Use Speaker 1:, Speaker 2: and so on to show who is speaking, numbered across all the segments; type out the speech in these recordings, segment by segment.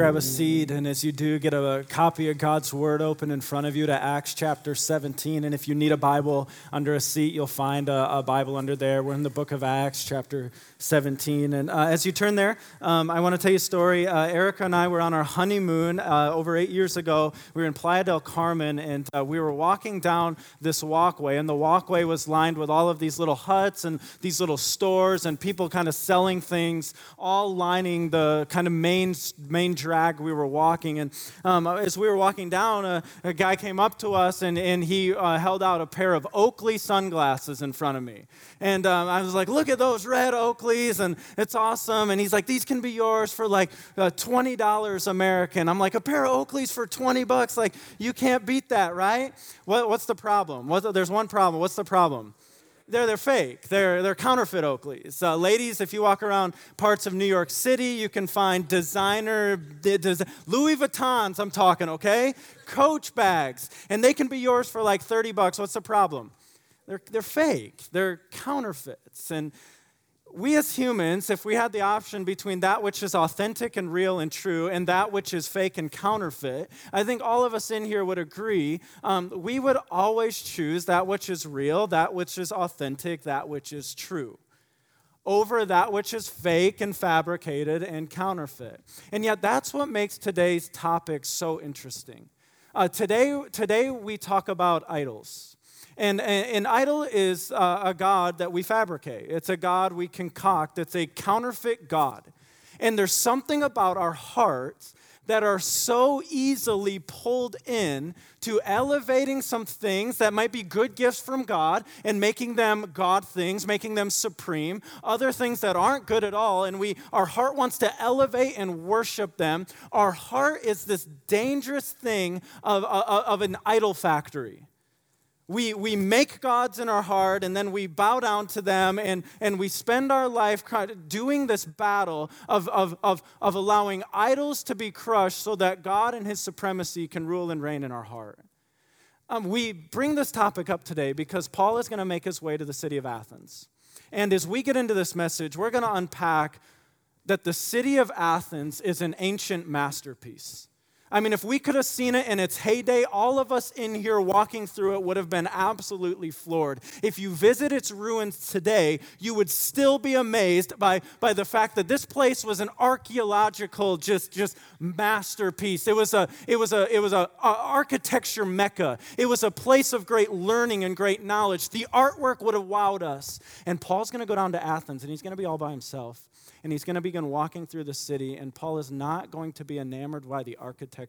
Speaker 1: grab a seat, and as you do, get a copy of God's Word open in front of you to Acts chapter 17. And if you need a Bible under a seat, you'll find a, a Bible under there. We're in the book of Acts, chapter 17. And uh, as you turn there, um, I want to tell you a story. Uh, Erica and I were on our honeymoon uh, over eight years ago. We were in Playa del Carmen, and uh, we were walking down this walkway, and the walkway was lined with all of these little huts and these little stores and people kind of selling things, all lining the kind of main, main drag we were walking. And um, as we were walking down, a, a, guy came up to us, and, and he uh, held out a pair of Oakley sunglasses in front of me. And um, I was like, look at those red Oakleys, and it's awesome. And he's like, these can be yours for like uh, $20 American. I'm like, a pair of Oakleys for 20 bucks? Like, you can't beat that, right? What, what's the problem? There's one problem. What's the problem? They're, they're fake. They're, they're counterfeit Oakleys. Uh, ladies, if you walk around parts of New York City, you can find designer, des- Louis Vuittons, I'm talking, okay? Coach bags. And they can be yours for like 30 bucks. What's the problem? They're, they're fake. They're counterfeits. And we as humans, if we had the option between that which is authentic and real and true and that which is fake and counterfeit, I think all of us in here would agree um, we would always choose that which is real, that which is authentic, that which is true over that which is fake and fabricated and counterfeit. And yet, that's what makes today's topic so interesting. Uh, today, today, we talk about idols. And an idol is uh, a God that we fabricate, it's a God we concoct, it's a counterfeit God. And there's something about our hearts that are so easily pulled in to elevating some things that might be good gifts from God and making them God things, making them supreme, other things that aren't good at all, and we our heart wants to elevate and worship them. Our heart is this dangerous thing of, of, of an idol factory we, we make gods in our heart and then we bow down to them and, and we spend our life doing this battle of, of, of, of allowing idols to be crushed so that God and his supremacy can rule and reign in our heart. Um, we bring this topic up today because Paul is going to make his way to the city of Athens. And as we get into this message, we're going to unpack that the city of Athens is an ancient masterpiece. I mean, if we could have seen it in its heyday, all of us in here walking through it would have been absolutely floored. If you visit its ruins today, you would still be amazed by, by the fact that this place was an archaeological just, just masterpiece. It was a it was a it was a, a architecture mecca. It was a place of great learning and great knowledge. The artwork would have wowed us. And Paul's going to go down to Athens, and he's going to be all by himself and he's going to begin walking through the city. And Paul is not going to be enamored by the architecture.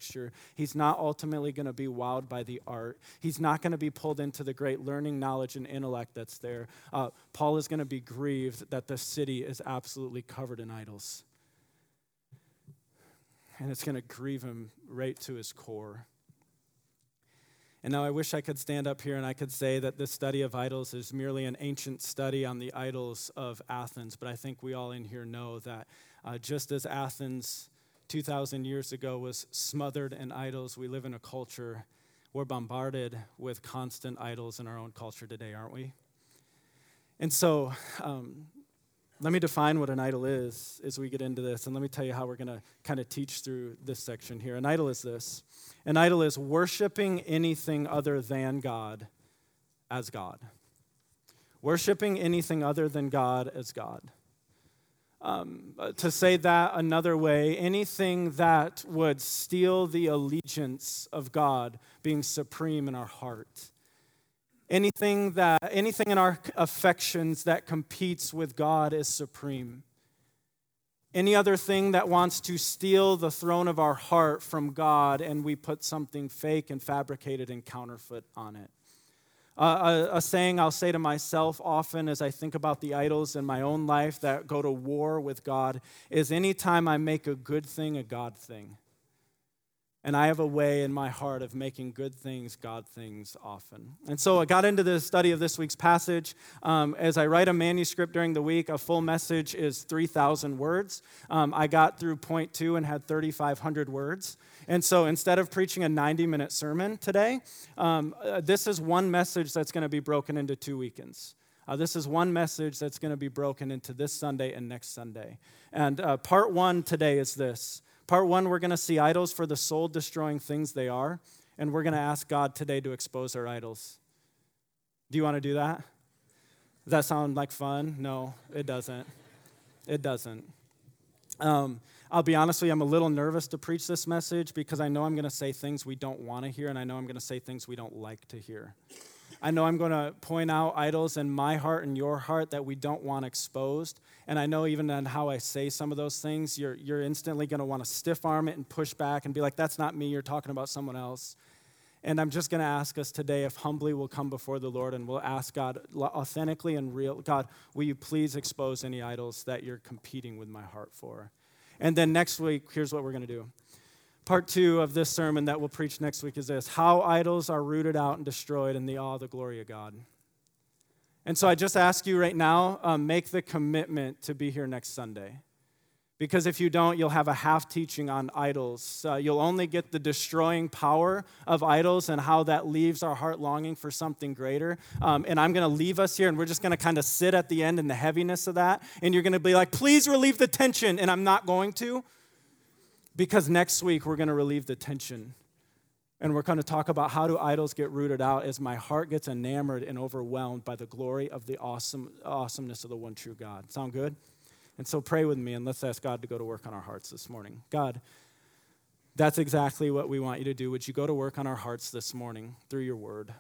Speaker 1: He's not ultimately going to be wowed by the art. He's not going to be pulled into the great learning, knowledge, and intellect that's there. Uh, Paul is going to be grieved that the city is absolutely covered in idols. And it's going to grieve him right to his core. And now I wish I could stand up here and I could say that this study of idols is merely an ancient study on the idols of Athens, but I think we all in here know that uh, just as Athens 2,000 years ago was smothered in idols, we live in a culture, we're bombarded with constant idols in our own culture today, aren't we? And so, um, let me define what an idol is as we get into this, and let me tell you how we're going to kind of teach through this section here. An idol is this an idol is worshiping anything other than God as God. Worshiping anything other than God as God. Um, to say that another way, anything that would steal the allegiance of God being supreme in our heart. Anything that anything in our affections that competes with God is supreme. Any other thing that wants to steal the throne of our heart from God and we put something fake and fabricated and counterfeit on it. A, a, saying I'll say to myself often as I think about the idols in my own life that go to war with God is anytime I make a good thing a God thing. And I have a way in my heart of making good things God things often. And so I got into the study of this week's passage. Um, as I write a manuscript during the week, a full message is 3,000 words. Um, I got through point two and had 3,500 words. And so instead of preaching a 90 minute sermon today, um, uh, this is one message that's going to be broken into two weekends. Uh, this is one message that's going to be broken into this Sunday and next Sunday. And uh, part one today is this Part one, we're going to see idols for the soul destroying things they are, and we're going to ask God today to expose our idols. Do you want to do that? Does that sound like fun? No, it doesn't. It doesn't. Um, I'll be honest with you, I'm a little nervous to preach this message because I know I'm going to say things we don't want to hear, and I know I'm going to say things we don't like to hear. I know I'm going to point out idols in my heart and your heart that we don't want exposed. And I know even in how I say some of those things, you're, you're instantly going to want to stiff arm it and push back and be like, that's not me, you're talking about someone else. And I'm just going to ask us today if humbly we'll come before the Lord and we'll ask God authentically and real God, will you please expose any idols that you're competing with my heart for? And then next week, here's what we're going to do Part two of this sermon that we'll preach next week is this How idols are rooted out and destroyed in the awe of the glory of God. And so I just ask you right now um, make the commitment to be here next Sunday. Because if you don't, you'll have a half teaching on idols. Uh, you'll only get the destroying power of idols and how that leaves our heart longing for something greater. Um, and I'm going to leave us here, and we're just going to kind of sit at the end in the heaviness of that. And you're going to be like, please relieve the tension. And I'm not going to. Because next week we're going to relieve the tension. And we're going to talk about how do idols get rooted out as my heart gets enamored and overwhelmed by the glory of the awesome, awesomeness of the one true God. Sound good? And so pray with me and let's ask God to go to work on our hearts this morning. God, that's exactly what we want you to do. Would you go to work on our hearts this morning through your word?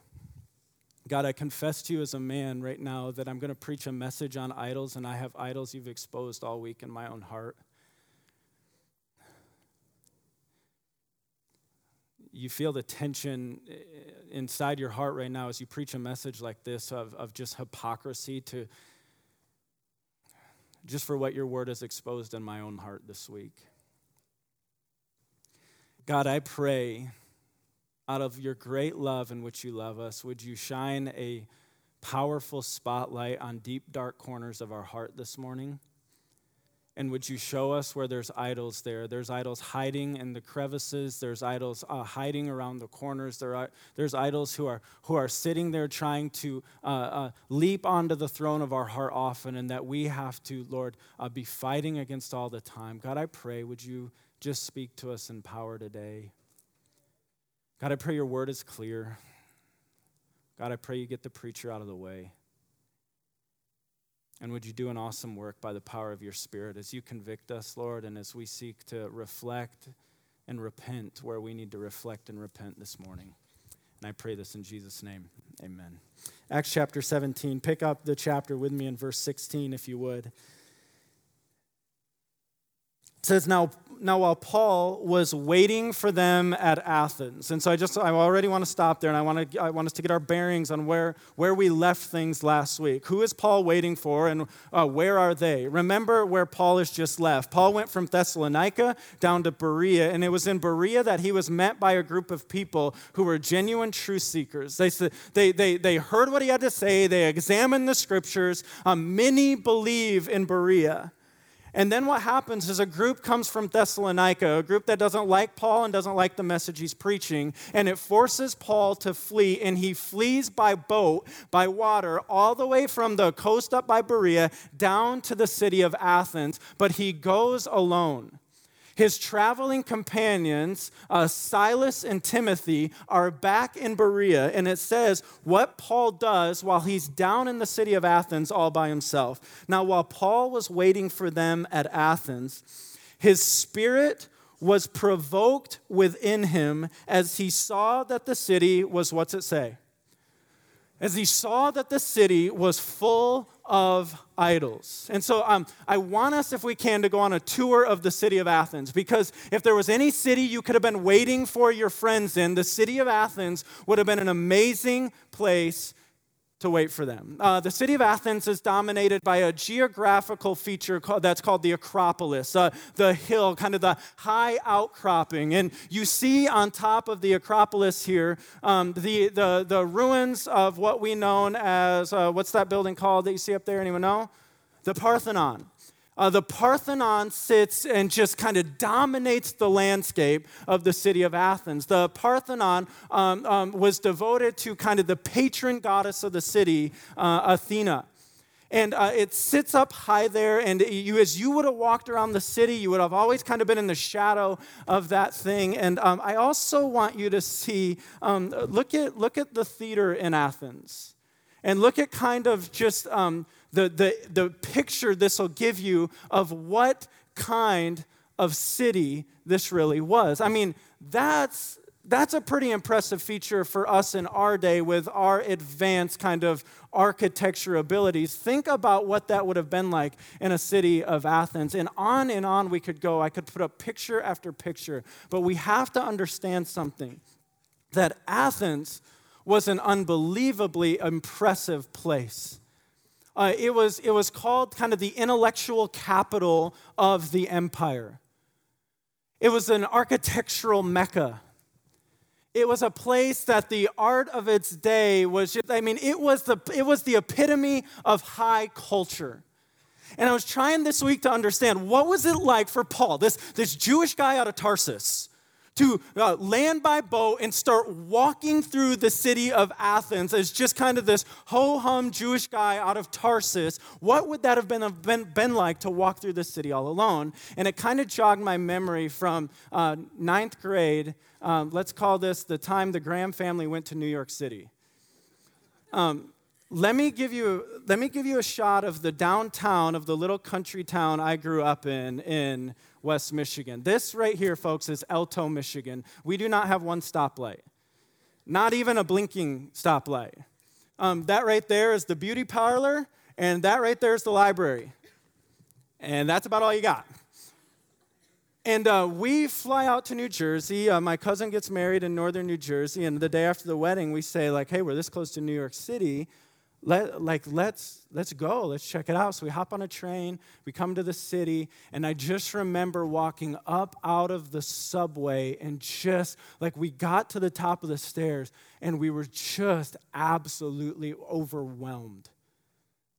Speaker 1: God, I confess to you as a man right now that I'm going to preach a message on idols, and I have idols you've exposed all week in my own heart. you feel the tension eh, inside your heart right now as you preach a message like this of, of just hypocrisy to just for what your word has exposed in my own heart this week. God, I pray out of your great love in which you love us, would you shine a powerful spotlight on deep, dark corners of our heart this morning? And would you show us where there's idols there? There's idols hiding in the crevices. There's idols uh, hiding around the corners. There are, there's idols who are, who are sitting there trying to uh, uh, leap onto the throne of our heart often, and that we have to, Lord, uh, be fighting against all the time. God, I pray, would you just speak to us in power today? God, I pray your word is clear. God, I pray you get the preacher out of the way. And would you do an awesome work by the power of your Spirit as you convict us, Lord, and as we seek to reflect and repent where we need to reflect and repent this morning. And I pray this in Jesus' name. Amen. Acts chapter 17. Pick up the chapter with me in verse 16, if you would. Says, Now now while Paul was waiting for them at Athens, and so I just I already want to stop there, and I want to I want us to get our bearings on where where we left things last week. Who is Paul waiting for, and uh, where are they? Remember where Paul has just left. Paul went from Thessalonica down to Berea, and it was in Berea that he was met by a group of people who were genuine truth seekers. They they they they heard what he had to say. They examined the scriptures. Um, many believe in Berea. And then what happens is a group comes from Thessalonica, a group that doesn't like Paul and doesn't like the message he's preaching, and it forces Paul to flee, and he flees by boat, by water, all the way from the coast up by Berea down to the city of Athens, but he goes alone. His traveling companions, uh, Silas and Timothy, are back in Berea, and it says what Paul does while he's down in the city of Athens all by himself. Now, while Paul was waiting for them at Athens, his spirit was provoked within him as he saw that the city was, what's it say? As he saw that the city was full of idols. And so um, I want us, if we can, to go on a tour of the city of Athens because if there was any city you could have been waiting for your friends in, the city of Athens would have been an amazing place to wait for them. Uh, the city of Athens is dominated by a geographical feature called, that's called the Acropolis, uh, the hill, kind of the high outcropping. And you see on top of the Acropolis here um, the, the, the ruins of what we know as, uh, what's that building called that you see up there? Anyone know? The Parthenon. Uh, the Parthenon sits and just kind of dominates the landscape of the city of Athens. The Parthenon um, um, was devoted to kind of the patron goddess of the city, uh, Athena. and uh, it sits up high there. And you, as you would have walked around the city, you would have always kind of been in the shadow of that thing. And um, I also want you to see um, look at look at the theater in Athens, and look at kind of just um, the the the picture this will give you of what kind of city this really was. I mean, that's that's a pretty impressive feature for us in our day with our advanced kind of architecture abilities. Think about what that would have been like in a city of Athens. And on and on we could go. I could put up picture after picture. But we have to understand something that Athens was an unbelievably impressive place. Uh, it, was, it was called kind of the intellectual capital of the empire. It was an architectural mecca. It was a place that the art of its day was just, I mean, it was the, it was the epitome of high culture. And I was trying this week to understand what was it like for Paul, this, this Jewish guy out of Tarsus, to uh, land by boat and start walking through the city of Athens as just kind of this ho hum Jewish guy out of Tarsus, what would that have been, been, been like to walk through the city all alone? And it kind of jogged my memory from uh, ninth grade. Um, let's call this the time the Graham family went to New York City. Um, let me give you let me give you a shot of the downtown of the little country town I grew up in in West Michigan. This right here, folks, is Alto, Michigan. We do not have one stoplight, not even a blinking stoplight. Um, that right there is the beauty parlor, and that right there is the library. And that's about all you got. And uh, we fly out to New Jersey. Uh, my cousin gets married in northern New Jersey, and the day after the wedding, we say, like, hey, we're this close to New York City let, like let's let's go. Let's check it out. So we hop on a train we come to the city and i just remember walking up out of the subway and just like we got to the top of the stairs and we were just absolutely overwhelmed.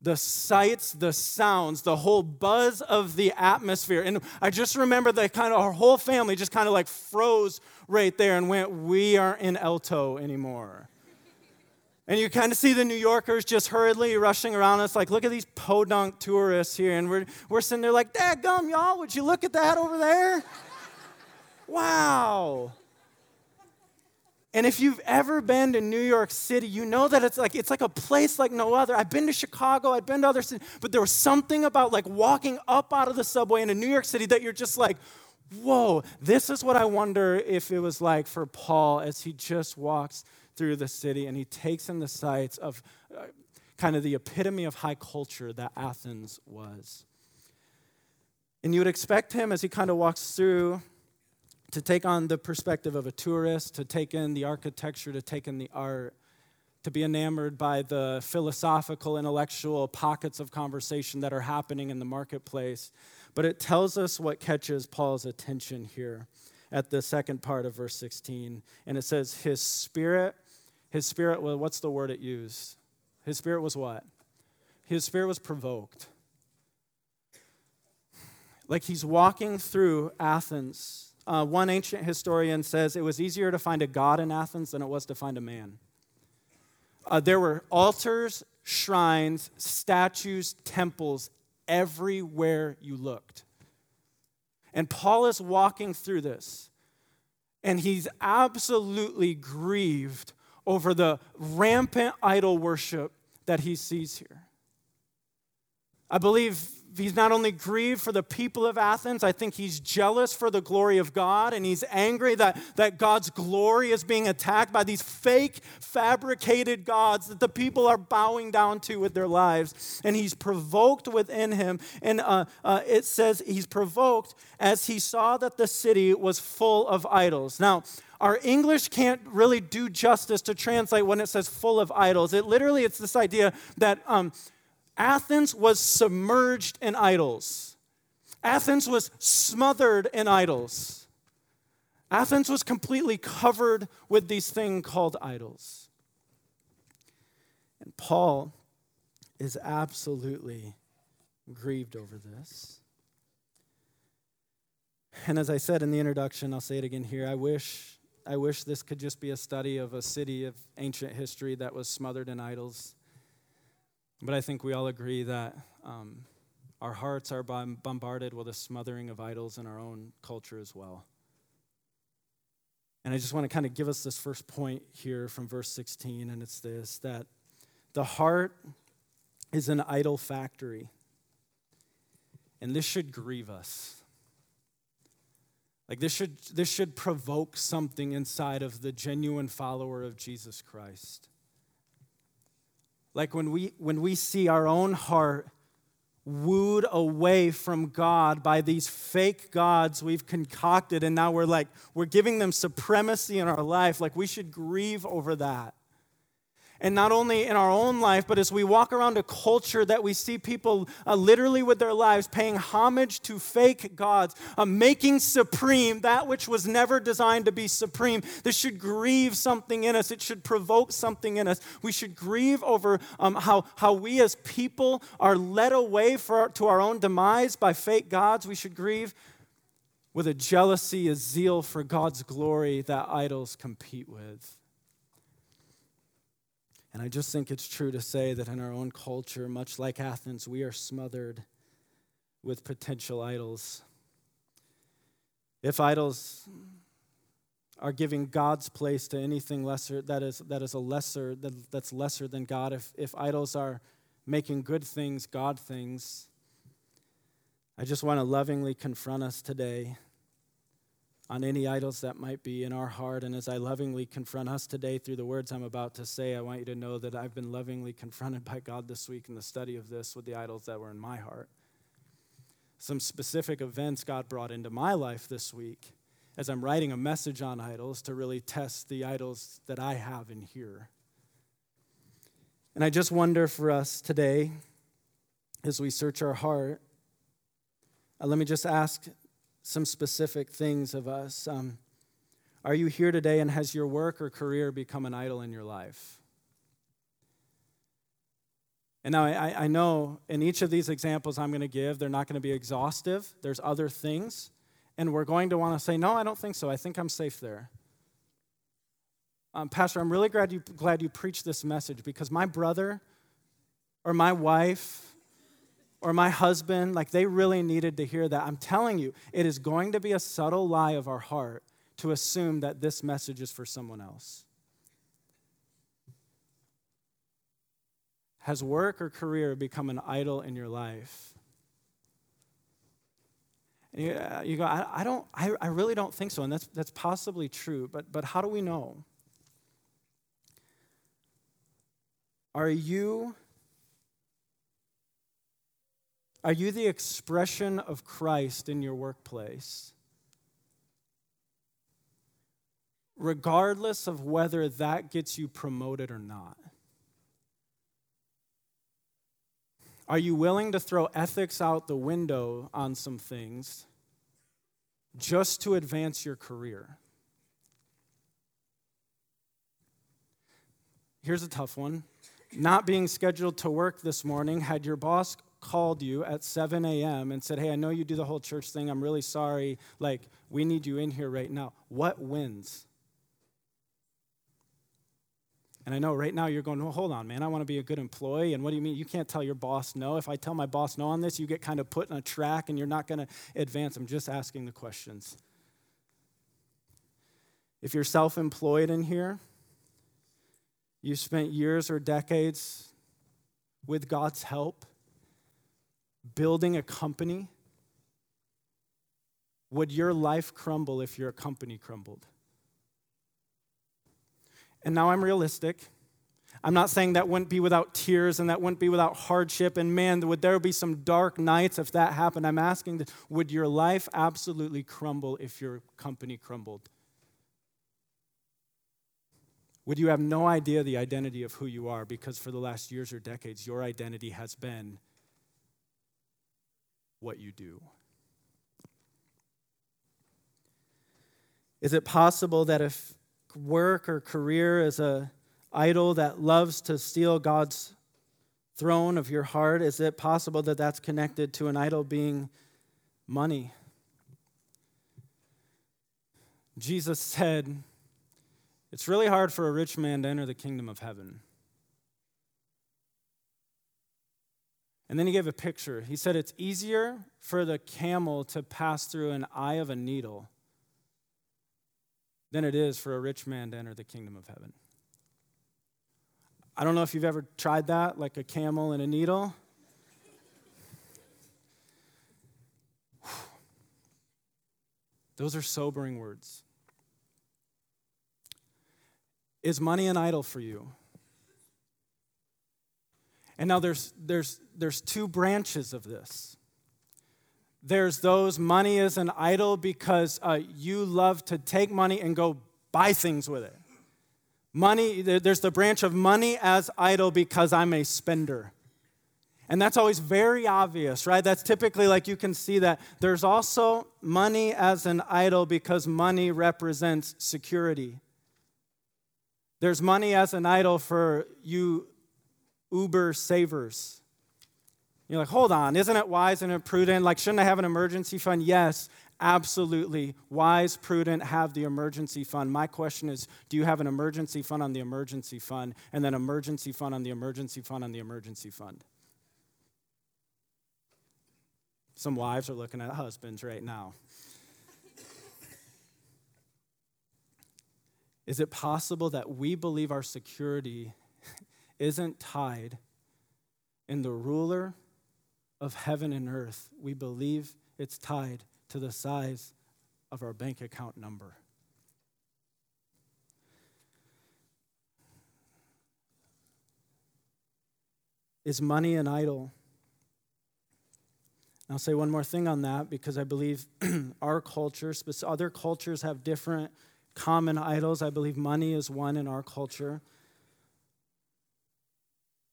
Speaker 1: The sights the sounds the whole buzz of the atmosphere. And i just remember that kind of our whole family just kind of like froze right there and went we aren't in Alto anymore and you kind of see the New Yorkers just hurriedly rushing around us, like, look at these podunk tourists here. And we're, we're sitting there like, Dad gum, y'all, would you look at that over there? wow. And if you've ever been to New York City, you know that it's like it's like a place like no other. I've been to Chicago, I've been to other cities, but there was something about like walking up out of the subway into New York City that you're just like, whoa, this is what I wonder if it was like for Paul as he just walks through the city and he takes in the sights of uh, kind of the epitome of high culture that Athens was. And you would expect him as he kind of walks through to take on the perspective of a tourist, to take in the architecture, to take in the art, to be enamored by the philosophical, intellectual pockets of conversation that are happening in the marketplace. But it tells us what catches Paul's attention here at the second part of verse 16. And it says, His spirit his spirit, was, what's the word it used? His spirit was what? His spirit was provoked. Like he's walking through Athens. Uh, one ancient historian says it was easier to find a god in Athens than it was to find a man. Uh, there were altars, shrines, statues, temples everywhere you looked. And Paul is walking through this, and he's absolutely grieved over the rampant idol worship that he sees here. I believe he's not only grieved for the people of Athens, I think he's jealous for the glory of God, and he's angry that, that God's glory is being attacked by these fake, fabricated gods that the people are bowing down to with their lives. And he's provoked within him. And uh, uh, it says he's provoked as he saw that the city was full of idols. Now, our English can't really do justice to translate when it says full of idols. It literally, it's this idea that um, Athens was submerged in idols. Athens was smothered in idols. Athens was completely covered with these things called idols. And Paul is absolutely grieved over this. And as I said in the introduction, I'll say it again here. I wish I wish this could just be a study of a city of ancient history that was smothered in idols. But I think we all agree that um, our hearts are bombarded with a smothering of idols in our own culture as well. And I just want to kind of give us this first point here from verse 16, and it's this that the heart is an idol factory. And this should grieve us. Like this should, this should provoke something inside of the genuine follower of Jesus Christ. Like when we, when we see our own heart wooed away from God by these fake gods we've concocted, and now we're like, we're giving them supremacy in our life. Like we should grieve over that. And not only in our own life, but as we walk around a culture that we see people uh, literally with their lives paying homage to fake gods, uh, making supreme that which was never designed to be supreme. This should grieve something in us, it should provoke something in us. We should grieve over um, how, how we as people are led away for, to our own demise by fake gods. We should grieve with a jealousy, a zeal for God's glory that idols compete with. And I just think it's true to say that in our own culture, much like Athens, we are smothered with potential idols. If idols are giving God's place to anything lesser that is, that is a lesser that, that's lesser than God, if, if idols are making good things God things, I just want to lovingly confront us today on any idols that might be in our heart. And as I lovingly confront us today through the words I'm about to say, I want you to know that I've been lovingly confronted by God this week in the study of this with the idols that were in my heart. Some specific events God brought into my life this week as I'm writing a message on idols to really test the idols that I have in here. And I just wonder for us today, as we search our heart, uh, let me just ask some specific things of us. Um, are you here today and has your work or career become an idol in your life? And now I, I know in each of these examples I'm going to give, they're not going to be exhaustive. There's other things. And we're going to want to say, no, I don't think so. I think I'm safe there. Um, Pastor, I'm really glad you, glad you preached this message because my brother or my wife or my husband, like they really needed to hear that. I'm telling you, it is going to be a subtle lie of our heart to assume that this message is for someone else. Has work or career become an idol in your life? And you, uh, you go, I, I don't, I, I really don't think so. And that's, that's possibly true, but, but how do we know? Are you are you the expression of Christ in your workplace? Regardless of whether that gets you promoted or not. Are you willing to throw ethics out the window on some things just to advance your career? Here's a tough one. Not being scheduled to work this morning, had your boss called you at 7 a.m. and said, Hey, I know you do the whole church thing. I'm really sorry. Like, we need you in here right now. What wins? And I know right now you're going, well, hold on, man. I want to be a good employee. And what do you mean? You can't tell your boss no. If I tell my boss no on this, you get kind of put in a track and you're not going to advance. I'm just asking the questions. If you're self employed in here, you spent years or decades with God's help building a company, would your life crumble if your company crumbled? And now I'm realistic. I'm not saying that wouldn't be without tears and that wouldn't be without hardship. And man, would there be some dark nights if that happened? I'm asking, would your life absolutely crumble if your company crumbled? Would you have no idea the identity of who you are because for the last years or decades, your identity has been what you do? Is it possible that if work or career is a idol that loves to steal God's throne of your heart, is it possible that that's connected to an idol being money? Jesus said, It's really hard for a rich man to enter the kingdom of heaven. And then he gave a picture. He said, It's easier for the camel to pass through an eye of a needle than it is for a rich man to enter the kingdom of heaven. I don't know if you've ever tried that, like a camel and a needle. Those are sobering words. Is money an idol for you? And now there's, there's, there's two branches of this. There's those money is an idol because uh, you love to take money and go buy things with it. Money, there's the branch of money as idol because I'm a spender. And that's always very obvious, right? That's typically like you can see that. There's also money as an idol because money represents security. There's money as an idol for you Uber savers. You're like, hold on, isn't it wise and prudent? Like, shouldn't I have an emergency fund? Yes, absolutely. Wise, prudent, have the emergency fund. My question is do you have an emergency fund on the emergency fund, and then emergency fund on the emergency fund on the emergency fund? Some wives are looking at husbands right now. Is it possible that we believe our security isn't tied in the ruler of heaven and earth? We believe it's tied to the size of our bank account number. Is money an idol? I'll say one more thing on that because I believe our culture, other cultures have different common idols. I believe money is one in our culture.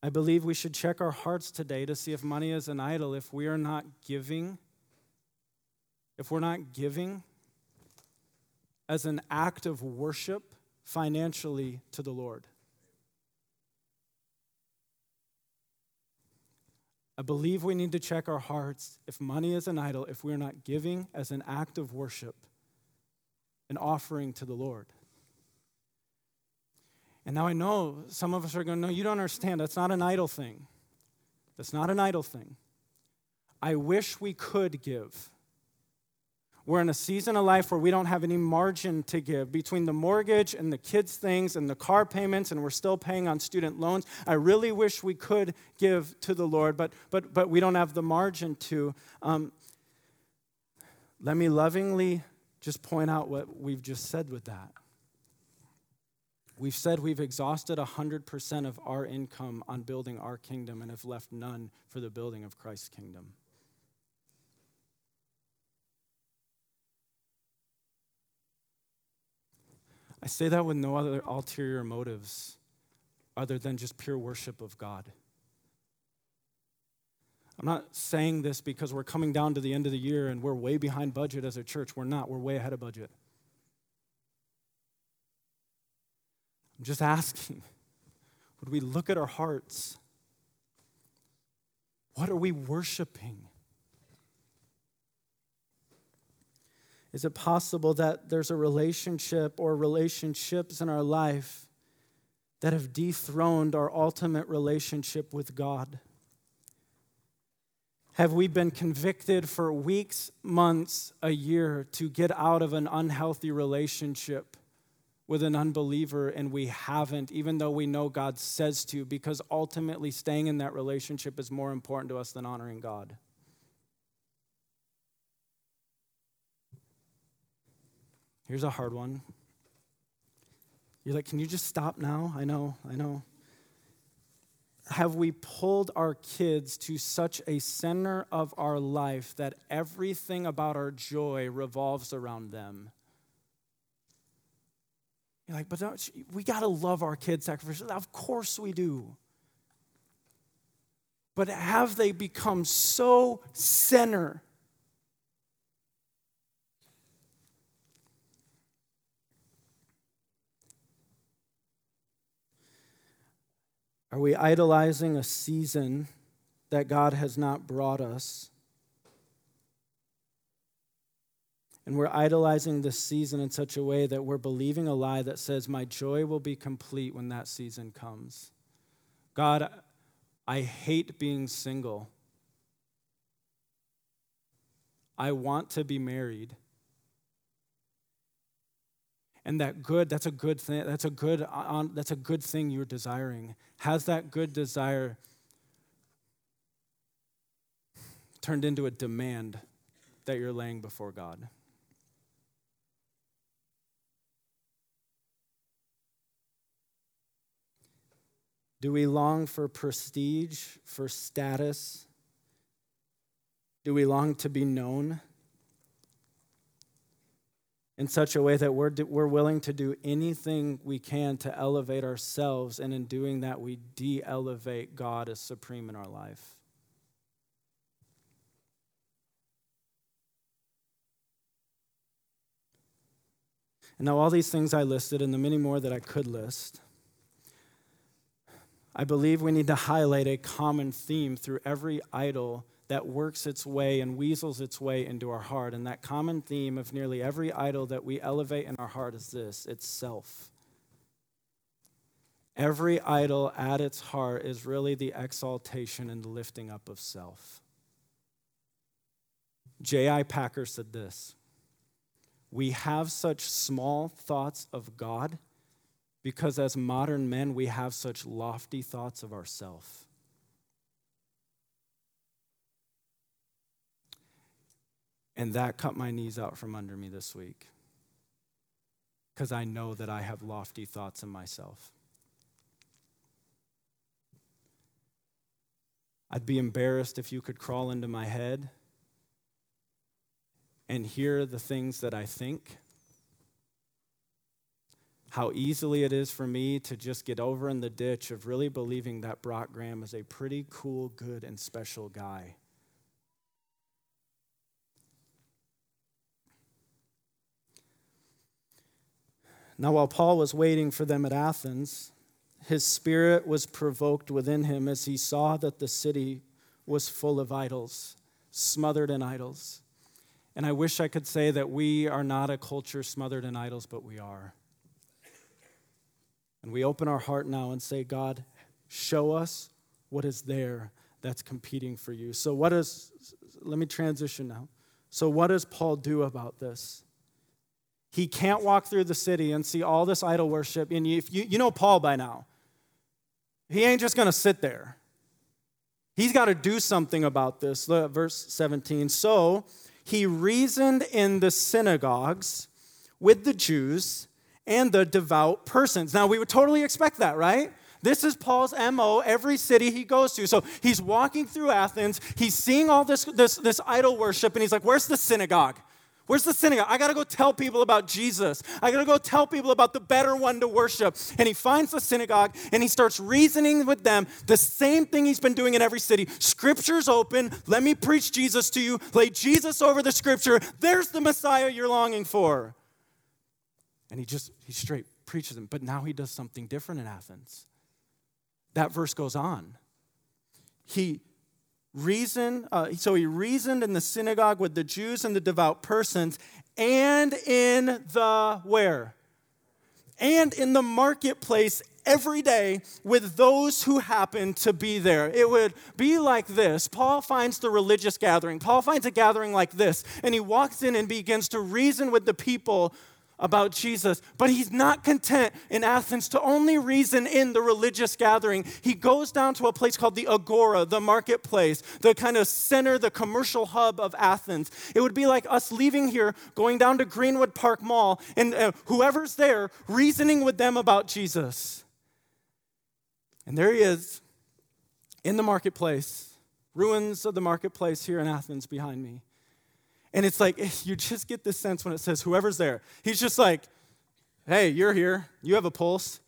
Speaker 1: I believe we should check our hearts today to see if money is an idol, if we are not giving, if we're not giving as an act of worship financially to the Lord. I believe we need to check our hearts if money is an idol, if we're not giving as an act of worship, an offering to the Lord. And now I know some of us are going, no, you don't understand. That's not an idol thing. That's not an idol thing. I wish we could give. We're in a season of life where we don't have any margin to give between the mortgage and the kids' things and the car payments, and we're still paying on student loans. I really wish we could give to the Lord, but, but, but we don't have the margin to. Um, let me lovingly just point out what we've just said with that. We've said we've exhausted 100% of our income on building our kingdom and have left none for the building of Christ's kingdom. I say that with no other ulterior motives other than just pure worship of God. I'm not saying this because we're coming down to the end of the year and we're way behind budget as a church. We're not, we're way ahead of budget. I'm just asking would we look at our hearts? What are we worshiping? Is it possible that there's a relationship or relationships in our life that have dethroned our ultimate relationship with God? Have we been convicted for weeks, months, a year to get out of an unhealthy relationship with an unbeliever and we haven't, even though we know God says to, because ultimately staying in that relationship is more important to us than honoring God? Here's a hard one. You're like, can you just stop now? I know, I know. Have we pulled our kids to such a center of our life that everything about our joy revolves around them? You're like, but we got to love our kids sacrificially. Of course we do. But have they become so center Are we idolizing a season that God has not brought us? And we're idolizing this season in such a way that we're believing a lie that says, My joy will be complete when that season comes. God, I hate being single. I want to be married. And that good, that's a good thing. That's a good, uh, that's a good thing you're desiring. Has that good desire turned into a demand that you're laying before God? Do we long for prestige, for status? Do we long to be known in such a way that we're, we're willing to do anything we can to elevate ourselves, and in doing that, we de elevate God as supreme in our life? And now, all these things I listed, and the many more that I could list, I believe we need to highlight a common theme through every idol that works its way and weasels its way into our heart. And that common theme of nearly every idol that we elevate in our heart is this it's self. Every idol at its heart is really the exaltation and the lifting up of self. J.I. Packer said this We have such small thoughts of God because as modern men, we have such lofty thoughts of ourselves. And that cut my knees out from under me this week because I know that I have lofty thoughts in myself. I'd be embarrassed if you could crawl into my head and hear the things that I think how easily it is for me to just get over in the ditch of really believing that Brock Graham is a pretty cool, good, and special guy. Now, while Paul was waiting for them at Athens, his spirit was provoked within him as he saw that the city was full of idols, smothered in idols. And I wish I could say that we are not a culture smothered in idols, but we are. And we open our heart now and say, God, show us what is there that's competing for you. So, what is, let me transition now. So, what does Paul do about this? He can't walk through the city and see all this idol worship. And if you, you know Paul by now, he ain't just going to sit there. He's got to do something about this. Look, verse 17. So he reasoned in the synagogues with the Jews and the devout persons. Now, we would totally expect that, right? This is Paul's MO every city he goes to. So he's walking through Athens, he's seeing all this, this, this idol worship, and he's like, Where's the synagogue? Where's the synagogue? I gotta go tell people about Jesus. I gotta go tell people about the better one to worship. And he finds the synagogue and he starts reasoning with them the same thing he's been doing in every city. Scripture's open. Let me preach Jesus to you. Lay Jesus over the scripture. There's the Messiah you're longing for. And he just, he straight preaches them. But now he does something different in Athens. That verse goes on. He reasoned, uh, so he reasoned in the synagogue with the Jews and the devout persons, and in the where? And in the marketplace every day with those who happen to be there. It would be like this. Paul finds the religious gathering. Paul finds a gathering like this, and he walks in and begins to reason with the people about Jesus, but he's not content in Athens to only reason in the religious gathering. He goes down to a place called the Agora, the marketplace, the kind of center, the commercial hub of Athens. It would be like us leaving here, going down to Greenwood Park Mall, and uh, whoever's there reasoning with them about Jesus. And there he is in the marketplace, ruins of the marketplace here in Athens behind me. And it's like, you just get this sense when it says whoever's there. He's just like, hey, you're here. You have a pulse.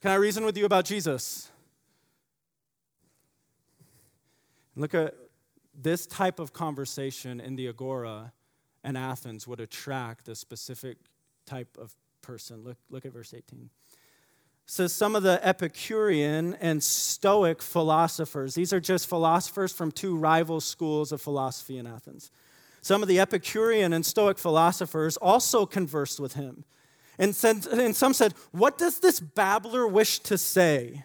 Speaker 1: Can I reason with you about Jesus? Look at this type of conversation in the Agora and Athens would attract a specific type of person. Look, look at verse 18. It says some of the Epicurean and Stoic philosophers, these are just philosophers from two rival schools of philosophy in Athens. Some of the Epicurean and Stoic philosophers also conversed with him. And, said, and some said, What does this babbler wish to say?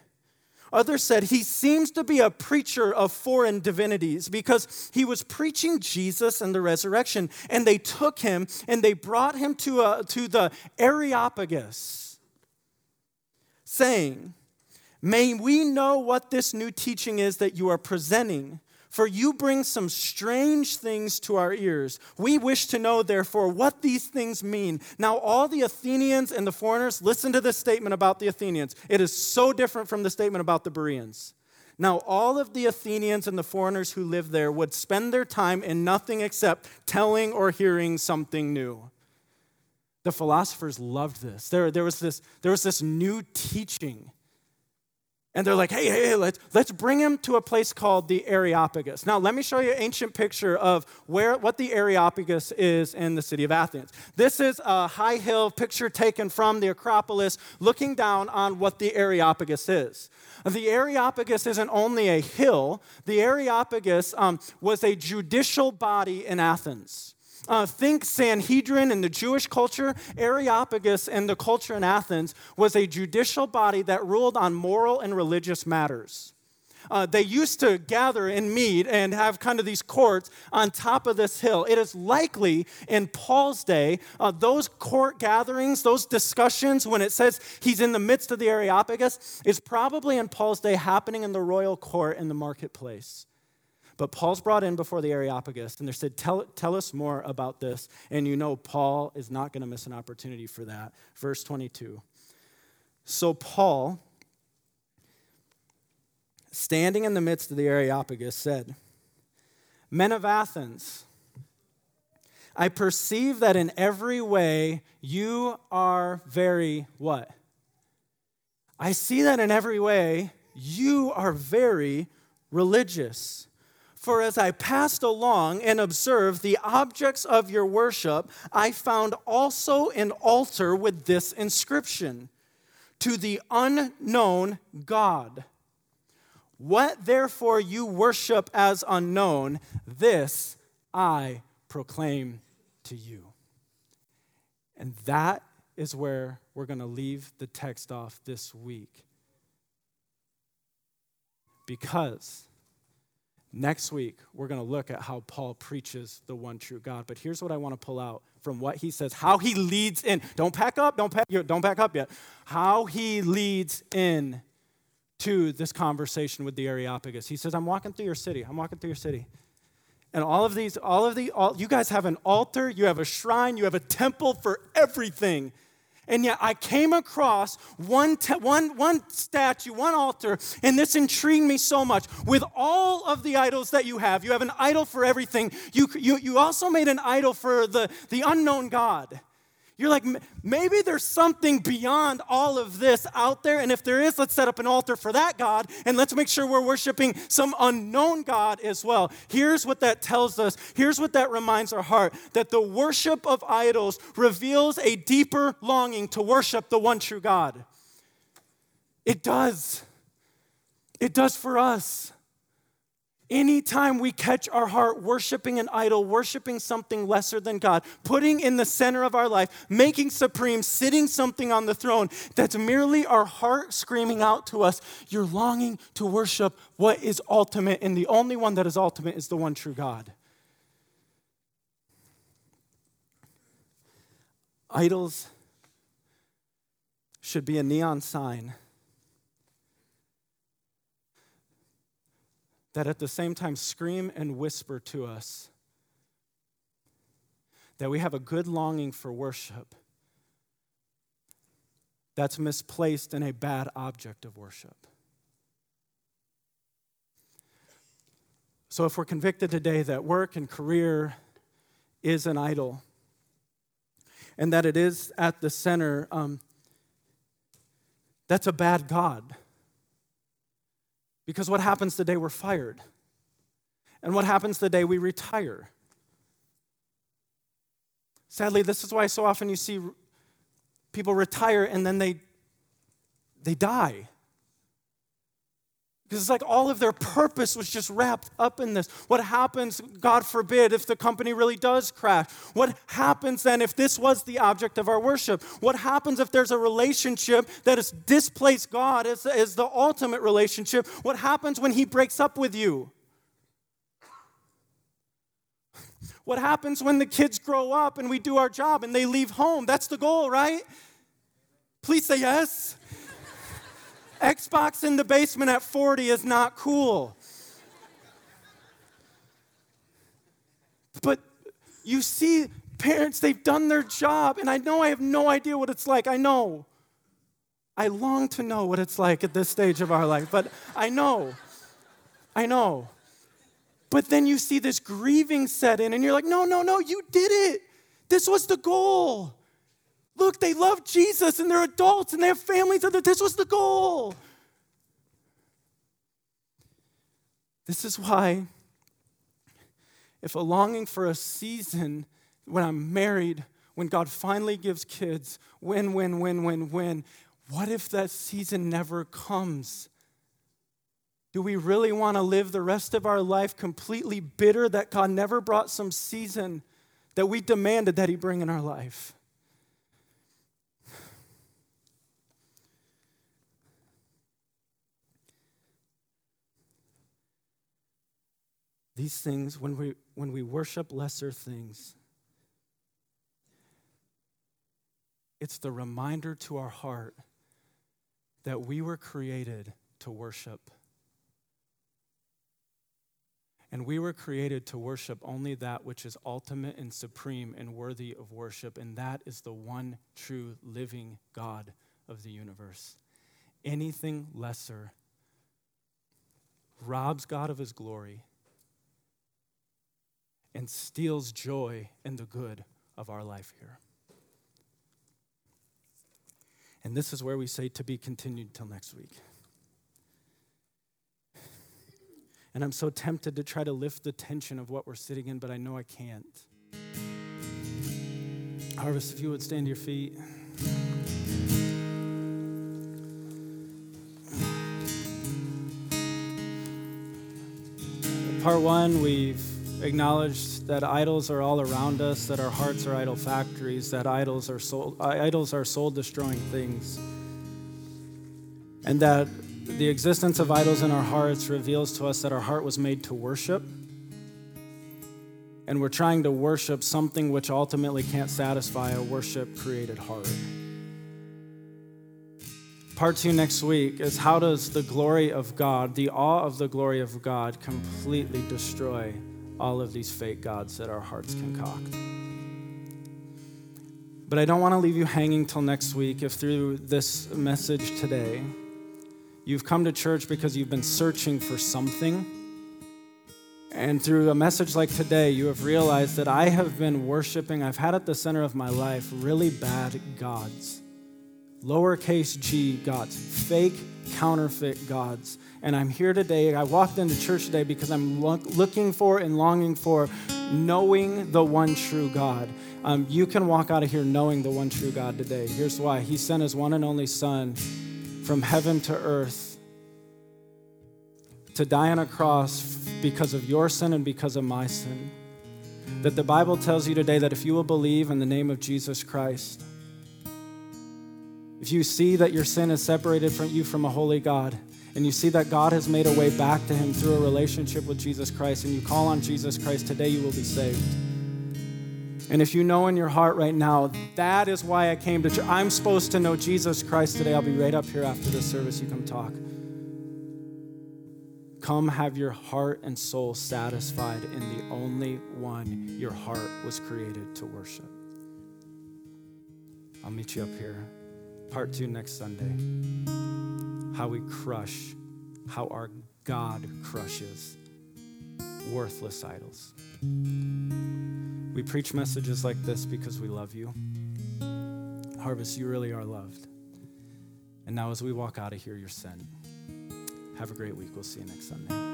Speaker 1: Others said he seems to be a preacher of foreign divinities because he was preaching Jesus and the resurrection. And they took him and they brought him to, a, to the Areopagus, saying, May we know what this new teaching is that you are presenting for you bring some strange things to our ears. We wish to know, therefore, what these things mean. Now, all the Athenians and the foreigners, listen to this statement about the Athenians. It is so different from the statement about the Bereans. Now, all of the Athenians and the foreigners who lived there would spend their time in nothing except telling or hearing something new. The philosophers loved this. There, there, was, this, there was this new teaching and they're like, hey, hey, let's, let's bring him to a place called the Areopagus. Now, let me show you an ancient picture of where, what the Areopagus is in the city of Athens. This is a high hill picture taken from the Acropolis looking down on what the Areopagus is. The Areopagus isn't only a hill, the Areopagus um, was a judicial body in Athens. Uh, think Sanhedrin in the Jewish culture. Areopagus in the culture in Athens was a judicial body that ruled on moral and religious matters. Uh, they used to gather and meet and have kind of these courts on top of this hill. It is likely in Paul's day, uh, those court gatherings, those discussions, when it says he's in the midst of the Areopagus, is probably in Paul's day happening in the royal court in the marketplace. But Paul's brought in before the Areopagus, and they said, tell, tell us more about this. And you know, Paul is not going to miss an opportunity for that. Verse 22. So, Paul, standing in the midst of the Areopagus, said, Men of Athens, I perceive that in every way you are very what? I see that in every way you are very religious. For as I passed along and observed the objects of your worship, I found also an altar with this inscription To the unknown God. What therefore you worship as unknown, this I proclaim to you. And that is where we're going to leave the text off this week. Because Next week, we're going to look at how Paul preaches the one true God. But here's what I want to pull out from what he says, how he leads in. Don't pack up, don't pack, don't pack up yet. How he leads in to this conversation with the Areopagus. He says, I'm walking through your city. I'm walking through your city. And all of these, all of the, all, you guys have an altar, you have a shrine, you have a temple for everything. And yet I came across one, te- one, one statue, one altar, and this intrigued me so much. With all of the idols that you have, you have an idol for everything. You, you, you also made an idol for the, the unknown God. You're like, maybe there's something beyond all of this out there. And if there is, let's set up an altar for that God and let's make sure we're worshiping some unknown God as well. Here's what that tells us. Here's what that reminds our heart that the worship of idols reveals a deeper longing to worship the one true God. It does. It does for us. Anytime we catch our heart worshiping an idol, worshiping something lesser than God, putting in the center of our life, making supreme, sitting something on the throne, that's merely our heart screaming out to us, you're longing to worship what is ultimate, and the only one that is ultimate is the one true God. Idols should be a neon sign that at the same time scream and whisper to us that we have a good longing for worship that's misplaced in a bad object of worship. So, if we're convicted today that work and career is an idol and that it is at the center, um, that's a bad God. Because what happens the day we're fired? And what happens the day we retire? Sadly, this is why so often you see people retire and then they, they die. Because it's like all of their purpose was just wrapped up in this. What happens, God forbid, if the company really does crash? What happens then if this was the object of our worship? What happens if there's a relationship that has displaced God as, as the ultimate relationship? What happens when He breaks up with you? What happens when the kids grow up and we do our job and they leave home? That's the goal, right? Please say yes. Xbox in the basement at 40 is not cool. But you see, parents, they've done their job, and I know I have no idea what it's like. I know. I long to know what it's like at this stage of our life, but I know. I know. But then you see this grieving set in, and you're like, no, no, no, you did it. This was the goal. Look, they love Jesus and they're adults and they have families. And this was the goal. This is why, if a longing for a season when I'm married, when God finally gives kids, win, win, win, win, win, what if that season never comes? Do we really want to live the rest of our life completely bitter that God never brought some season that we demanded that He bring in our life? These things, when we, when we worship lesser things, it's the reminder to our heart that we were created to worship. And we were created to worship only that which is ultimate and supreme and worthy of worship, and that is the one true living God of the universe. Anything lesser robs God of his glory and steals joy in the good of our life here. And this is where we say to be continued till next week. And I'm so tempted to try to lift the tension of what we're sitting in, but I know I can't. Harvest, if you would stand to your feet. Part one, we've acknowledged that idols are all around us, that our hearts are idol factories, that idols are soul, uh, idols are soul destroying things, and that the existence of idols in our hearts reveals to us that our heart was made to worship. And we're trying to worship something which ultimately can't satisfy a worship created heart. Part two next week is how does the glory of God, the awe of the glory of God, completely destroy all of these fake gods that our hearts concoct. But I don't want to leave you hanging till next week if through this message today you've come to church because you've been searching for something. And through a message like today, you have realized that I have been worshiping, I've had at the center of my life really bad gods, lowercase g gods, fake counterfeit gods. And I'm here today. I walked into church today because I'm looking for and longing for knowing the one true God. Um, you can walk out of here knowing the one true God today. Here's why He sent His one and only Son from heaven to earth to die on a cross because of your sin and because of my sin. That the Bible tells you today that if you will believe in the name of Jesus Christ, if you see that your sin has separated from you from a holy God, and you see that God has made a way back to him through a relationship with Jesus Christ, and you call on Jesus Christ, today you will be saved. And if you know in your heart right now, that is why I came to church. I'm supposed to know Jesus Christ today. I'll be right up here after this service. You come talk. Come have your heart and soul satisfied in the only one your heart was created to worship. I'll meet you up here. Part two next Sunday. How we crush, how our God crushes worthless idols. We preach messages like this because we love you. Harvest, you really are loved. And now, as we walk out of here, you're sent. Have a great week. We'll see you next Sunday.